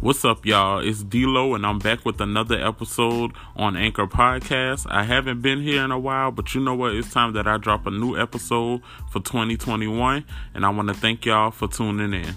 What's up, y'all? It's D'Lo, and I'm back with another episode on Anchor Podcast. I haven't been here in a while, but you know what? It's time that I drop a new episode for 2021, and I want to thank y'all for tuning in.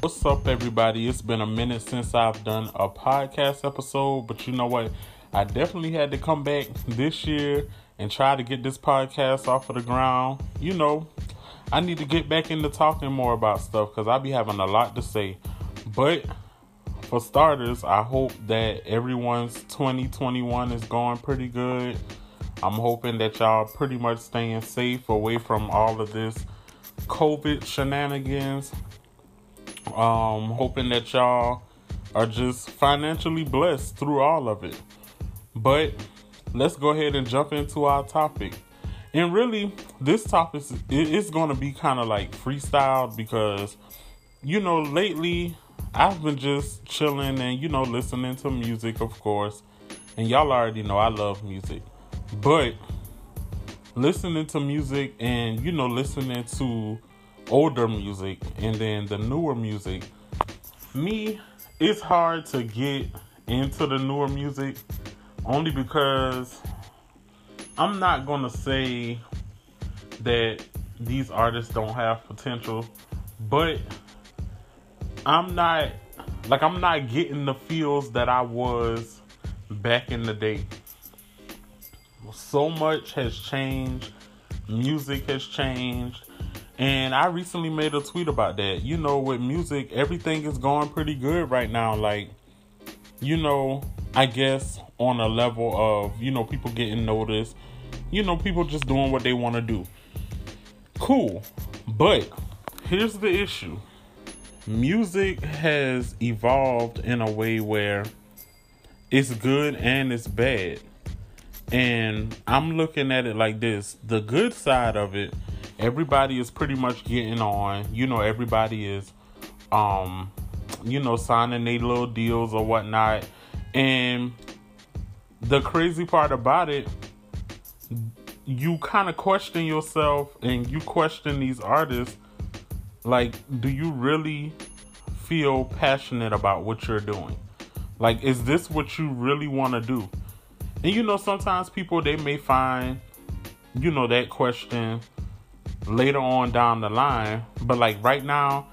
What's up, everybody? It's been a minute since I've done a podcast episode, but you know what? I definitely had to come back this year and try to get this podcast off of the ground. You know, I need to get back into talking more about stuff because I be having a lot to say. But for starters, I hope that everyone's 2021 is going pretty good. I'm hoping that y'all pretty much staying safe away from all of this COVID shenanigans. Um, hoping that y'all are just financially blessed through all of it. But let's go ahead and jump into our topic. And really, this topic is going to be kind of like freestyle because, you know, lately I've been just chilling and, you know, listening to music, of course. And y'all already know I love music. But listening to music and, you know, listening to older music and then the newer music, me, it's hard to get into the newer music only because I'm not gonna say that these artists don't have potential, but I'm not like I'm not getting the feels that I was back in the day. So much has changed, music has changed, and I recently made a tweet about that. You know, with music, everything is going pretty good right now. Like, you know, I guess on a level of, you know, people getting noticed, you know, people just doing what they want to do. Cool. But here's the issue music has evolved in a way where it's good and it's bad. And I'm looking at it like this the good side of it, everybody is pretty much getting on. You know, everybody is, um, you know, signing their little deals or whatnot. And the crazy part about it, you kind of question yourself and you question these artists like, do you really feel passionate about what you're doing? Like, is this what you really want to do? And you know, sometimes people they may find, you know, that question later on down the line, but like right now,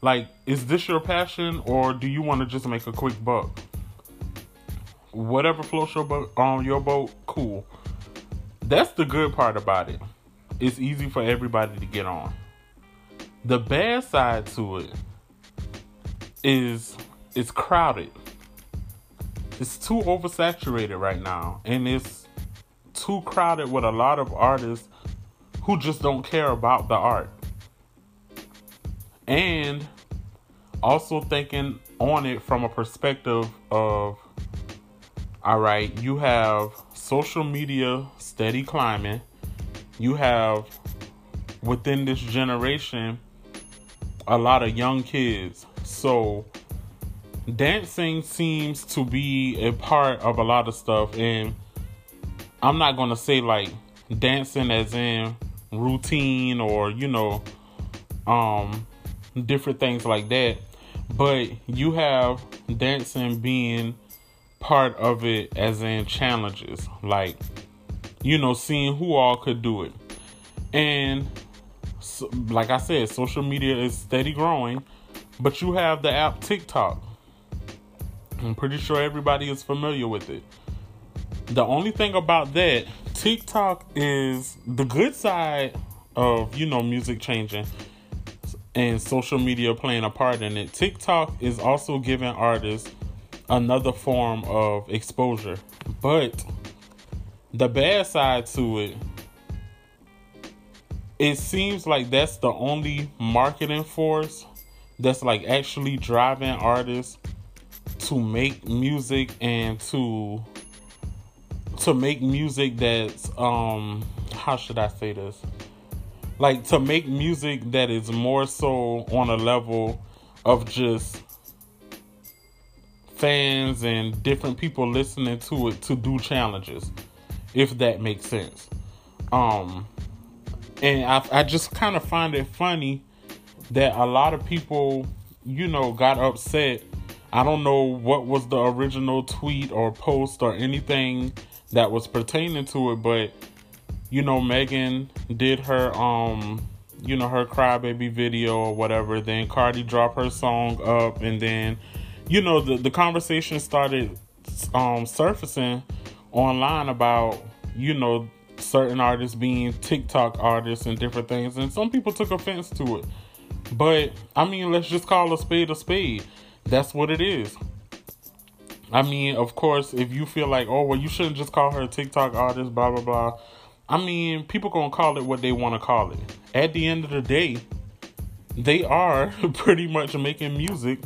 like, is this your passion or do you want to just make a quick buck? Whatever floats your boat on your boat, cool. That's the good part about it. It's easy for everybody to get on. The bad side to it is it's crowded. It's too oversaturated right now, and it's too crowded with a lot of artists who just don't care about the art. And also thinking on it from a perspective of all right, you have social media steady climbing. You have within this generation a lot of young kids. So dancing seems to be a part of a lot of stuff and I'm not going to say like dancing as in routine or you know um different things like that but you have dancing being part of it as in challenges, like you know, seeing who all could do it. And so, like I said, social media is steady growing, but you have the app TikTok. I'm pretty sure everybody is familiar with it. The only thing about that, TikTok is the good side of, you know, music changing and social media playing a part in it. TikTok is also giving artists another form of exposure. But the bad side to it, it seems like that's the only marketing force that's like actually driving artists to make music and to to make music that's um how should I say this? Like to make music that is more so on a level of just fans and different people listening to it to do challenges, if that makes sense. Um, and I, I just kind of find it funny that a lot of people, you know, got upset. I don't know what was the original tweet or post or anything that was pertaining to it, but you know, Megan did her um, you know, her crybaby video or whatever. Then Cardi dropped her song up, and then, you know, the the conversation started um surfacing online about you know certain artists being TikTok artists and different things, and some people took offense to it. But I mean, let's just call a spade a spade. That's what it is. I mean, of course, if you feel like, oh well, you shouldn't just call her a TikTok artist, blah blah blah. I mean, people gonna call it what they want to call it. At the end of the day, they are pretty much making music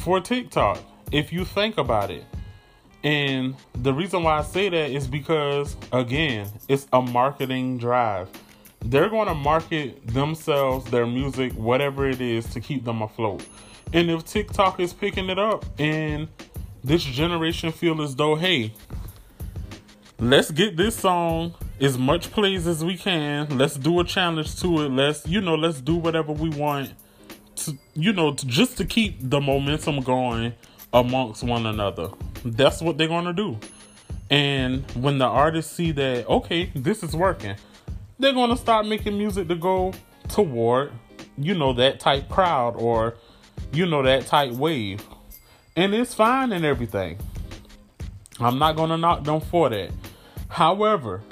for TikTok. If you think about it. And the reason why I say that is because, again, it's a marketing drive. They're going to market themselves, their music, whatever it is, to keep them afloat. And if TikTok is picking it up and this generation feel as though, hey, let's get this song as much plays as we can. Let's do a challenge to it. Let's, you know, let's do whatever we want to, you know, just to keep the momentum going amongst one another. That's what they're going to do. And when the artists see that, okay, this is working, they're going to start making music to go toward, you know, that type crowd or, you know, that type wave. And it's fine and everything. I'm not going to knock them for that. However,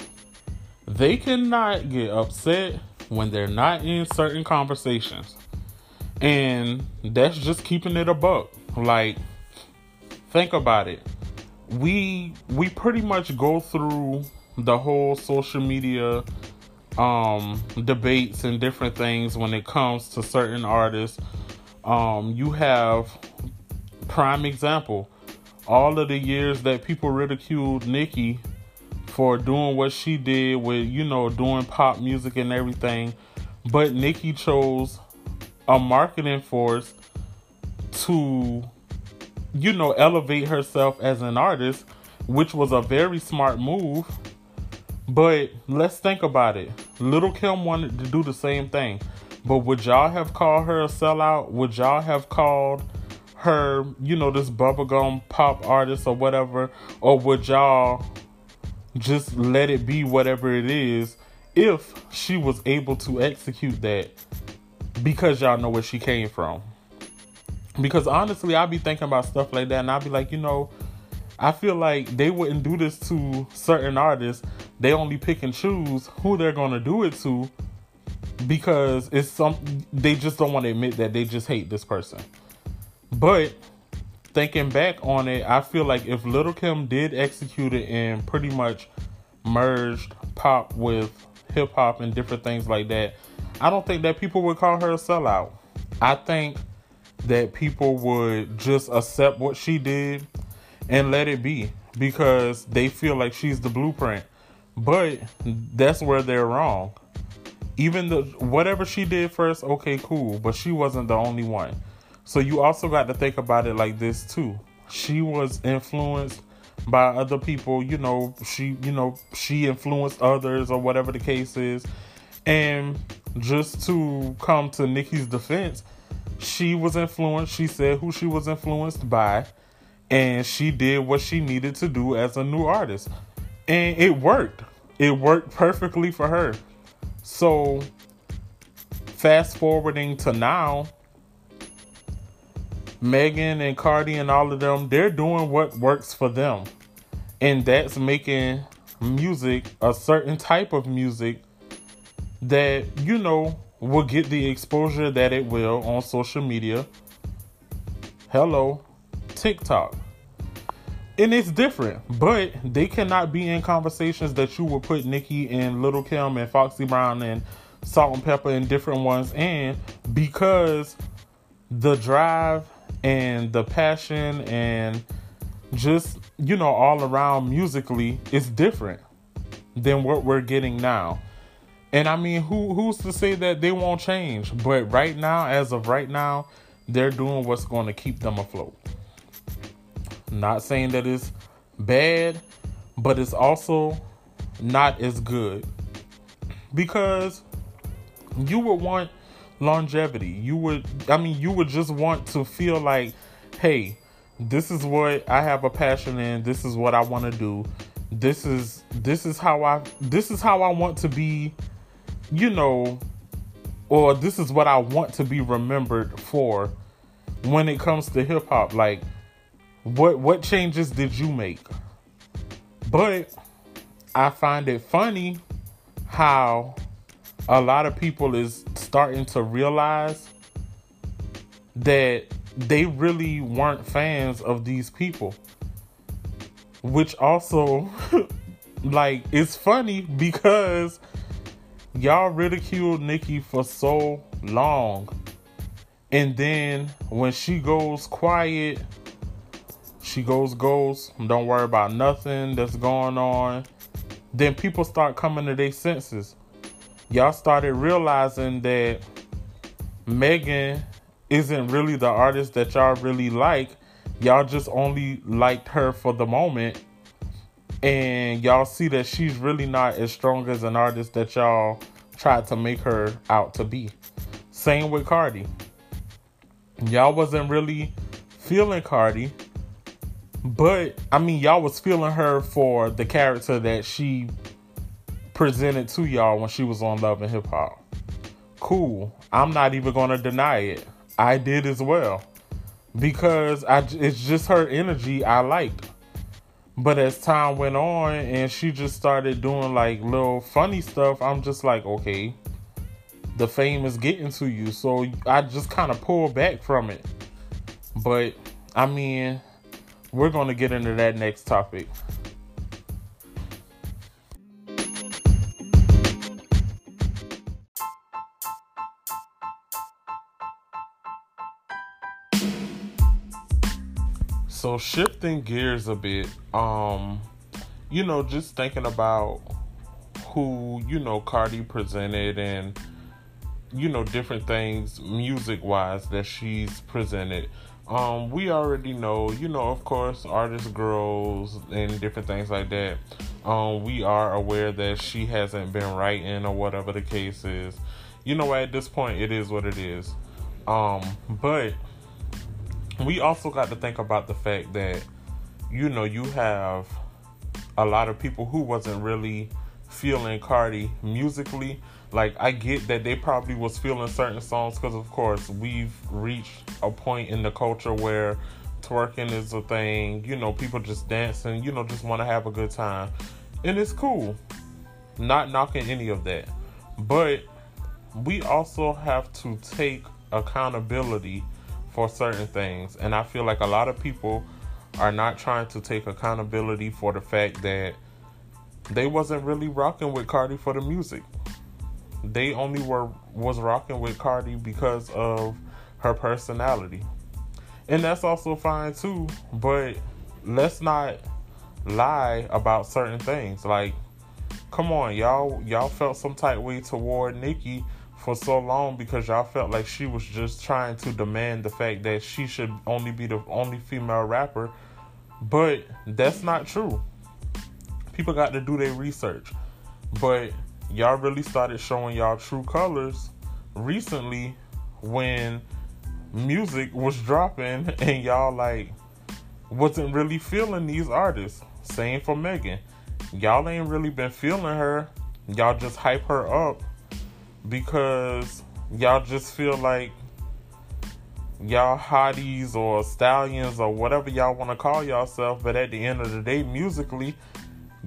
they cannot get upset when they're not in certain conversations. And that's just keeping it a buck. Like, think about it. We we pretty much go through the whole social media um debates and different things when it comes to certain artists. Um you have prime example all of the years that people ridiculed Nicki for doing what she did with, you know, doing pop music and everything. But Nicki chose a marketing force to you know, elevate herself as an artist, which was a very smart move. But let's think about it. Little Kim wanted to do the same thing. But would y'all have called her a sellout? Would y'all have called her, you know, this bubblegum pop artist or whatever? Or would y'all just let it be whatever it is if she was able to execute that because y'all know where she came from? Because honestly, I'll be thinking about stuff like that, and I'll be like, you know, I feel like they wouldn't do this to certain artists. They only pick and choose who they're gonna do it to because it's some they just don't want to admit that they just hate this person. But thinking back on it, I feel like if Little Kim did execute it and pretty much merged pop with hip hop and different things like that, I don't think that people would call her a sellout. I think that people would just accept what she did and let it be because they feel like she's the blueprint. But that's where they're wrong. Even the whatever she did first, okay, cool, but she wasn't the only one. So you also got to think about it like this too. She was influenced by other people, you know, she, you know, she influenced others or whatever the case is. And just to come to Nicki's defense, she was influenced. She said who she was influenced by, and she did what she needed to do as a new artist. And it worked. It worked perfectly for her. So, fast forwarding to now, Megan and Cardi and all of them, they're doing what works for them. And that's making music, a certain type of music that, you know, will get the exposure that it will on social media. Hello, TikTok. And it's different, but they cannot be in conversations that you would put Nicki and Little Kim and Foxy Brown and Salt-N-Pepa and different ones in because the drive and the passion and just, you know, all around musically is different than what we're getting now. And I mean, who who's to say that they won't change? But right now, as of right now, they're doing what's going to keep them afloat. Not saying that it's bad, but it's also not as good because you would want longevity. You would, I mean, you would just want to feel like, hey, this is what I have a passion in. This is what I want to do. This is this is how I this is how I want to be, you know, or this is what I want to be remembered for when it comes to hip hop. Like, what what changes did you make? But I find it funny how a lot of people is starting to realize that they really weren't fans of these people. Which also like it's funny because y'all ridiculed Nicki for so long. And then when she goes quiet, she goes ghost, don't worry about nothing that's going on. Then people start coming to their senses y'all started realizing that Megan isn't really the artist that y'all really like. Y'all just only liked her for the moment. And y'all see that she's really not as strong as an artist that y'all tried to make her out to be. Same with Cardi. Y'all wasn't really feeling Cardi. But I mean y'all was feeling her for the character that she presented to y'all when she was on Love and Hip Hop. Cool. I'm not even going to deny it. I did as well. Because I, it's just her energy I liked. But as time went on and she just started doing like little funny stuff, I'm just like, okay, the fame is getting to you. So I just kind of pulled back from it. But I mean, we're going to get into that next topic. Shifting gears a bit, um, you know, just thinking about who, you know, Cardi presented and you know, different things music wise that she's presented. Um, we already know, you know, of course, artist girls and different things like that. Um, we are aware that she hasn't been writing or whatever the case is. You know, at this point, it is what it is. Um, but we also got to think about the fact that you know you have a lot of people who wasn't really feeling Cardi musically. Like I get that they probably was feeling certain songs because of course we've reached a point in the culture where twerking is a thing. You know, people just dancing. You know, just want to have a good time, and it's cool. Not knocking any of that, but we also have to take accountability for certain things. And I feel like a lot of people are not trying to take accountability for the fact that they wasn't really rocking with Cardi for the music. They only were was rocking with Cardi because of her personality. And that's also fine too, but let's not lie about certain things. Like come on, y'all y'all felt some tight way toward Nicki for so long because y'all felt like she was just trying to demand the fact that she should only be the only female rapper. But that's not true. People got to do their research. But y'all really started showing y'all true colors recently when music was dropping and y'all like wasn't really feeling these artists. Same for Megan. Y'all ain't really been feeling her. Y'all just hype her up because y'all just feel like y'all hotties or stallions or whatever y'all want to call yourself, but at the end of the day, musically,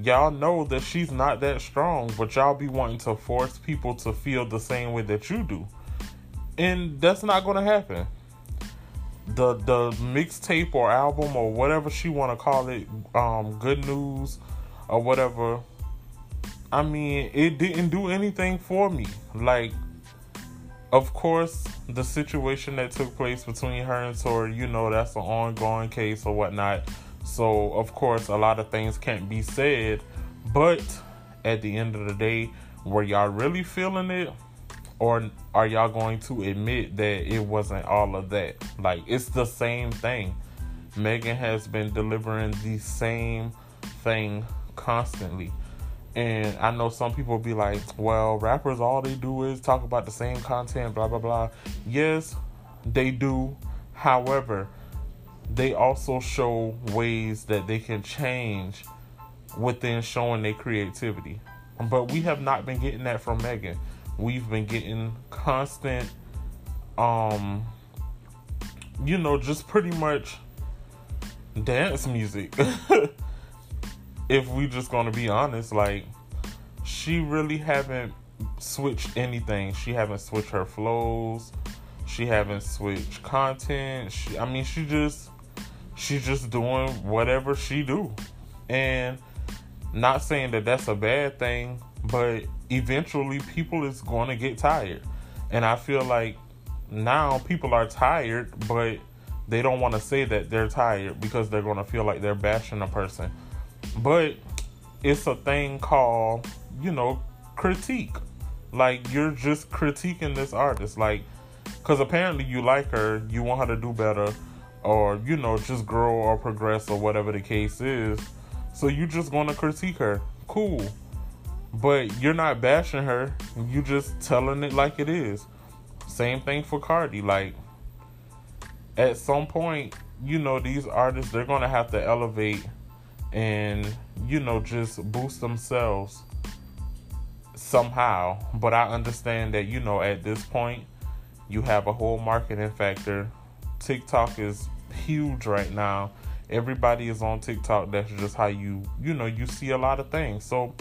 y'all know that she's not that strong, but y'all be wanting to force people to feel the same way that you do. And that's not gonna happen. The the mixtape or album or whatever she wanna call it, um, good news or whatever I mean, it didn't do anything for me. Like, of course, the situation that took place between her and Tory, you know, that's an ongoing case or whatnot. So, of course, a lot of things can't be said. But at the end of the day, were y'all really feeling it? Or are y'all going to admit that it wasn't all of that? Like, it's the same thing. Megan has been delivering the same thing constantly And I know some people be like, well, rappers, all they do is talk about the same content, blah, blah, blah. Yes, they do. However, they also show ways that they can change within showing their creativity. But we have not been getting that from Megan. We've been getting constant, um, you know, just pretty much dance music. if we just gonna be honest, like she really haven't switched anything. She haven't switched her flows. She haven't switched content. She, I mean, she just she's just doing whatever she do, and not saying that that's a bad thing, but eventually people is going to get tired, and I feel like now people are tired, but they don't want to say that they're tired because they're going to feel like they're bashing a person. But it's a thing called, you know, critique. Like you're just critiquing this artist, like, because apparently you like her, you want her to do better, or you know, just grow or progress or whatever the case is. So you just going to critique her. Cool. But you're not bashing her. You just telling it like it is. Same thing for Cardi. Like at some point, you know, these artists they're gonna have to elevate and you know just boost themselves somehow. But I understand that you know at this point you have a whole marketing factor. TikTok is huge right now. Everybody is on TikTok. That's just how you you know you see a lot of things. So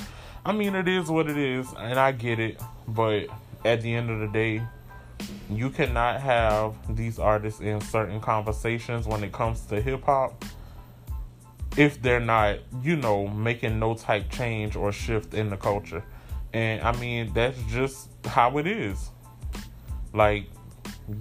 I mean it is what it is and I get it, but at the end of the day, you cannot have these artists in certain conversations when it comes to hip hop if they're not, you know, making no type change or shift in the culture. And I mean, that's just how it is. Like,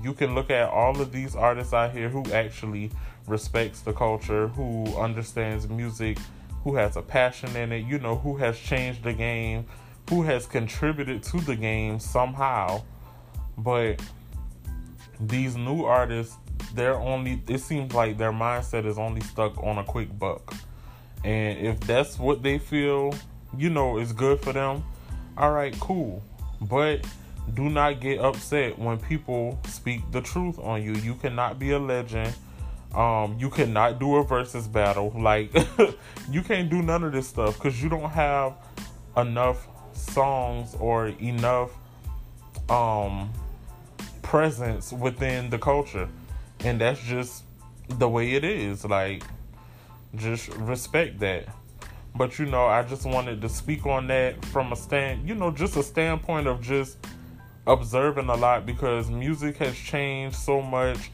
you can look at all of these artists out here who actually respects the culture, who understands music, who has a passion in it, you know, who has changed the game, who has contributed to the game somehow. But these new artists, they're only, it seems like their mindset is only stuck on a quick buck. And if that's what they feel, you know, is good for them, all right, cool. But do not get upset when people speak the truth on you. You cannot be a legend. Um, you cannot do a versus battle. Like, you can't do none of this stuff because you don't have enough songs or enough um presence within the culture. And that's just the way it is. Like, just respect that. But you know, I just wanted to speak on that from a stand, you know, just a standpoint of just observing a lot because music has changed so much.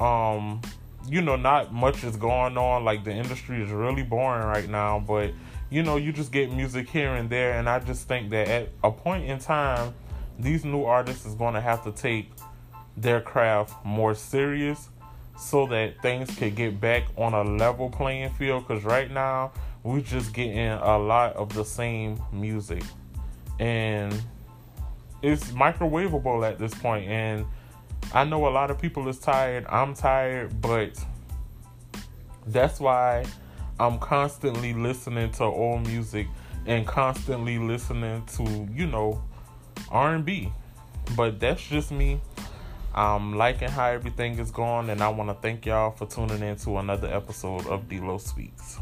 Um, you know, not much is going on. Like the industry is really boring right now, but you know, you just get music here and there, and I just think that at a point in time, these new artists is going to have to take their craft more serious so that things could get back on a level playing field. Because right now we're just getting a lot of the same music. And it's microwavable at this point. And i know a lot of people is tired. I'm tired but that's why i'm constantly listening to old music and constantly listening to you know r&b but that's just me I'm liking how everything is going, and I want to thank y'all for tuning in to another episode of D-Lo Speaks.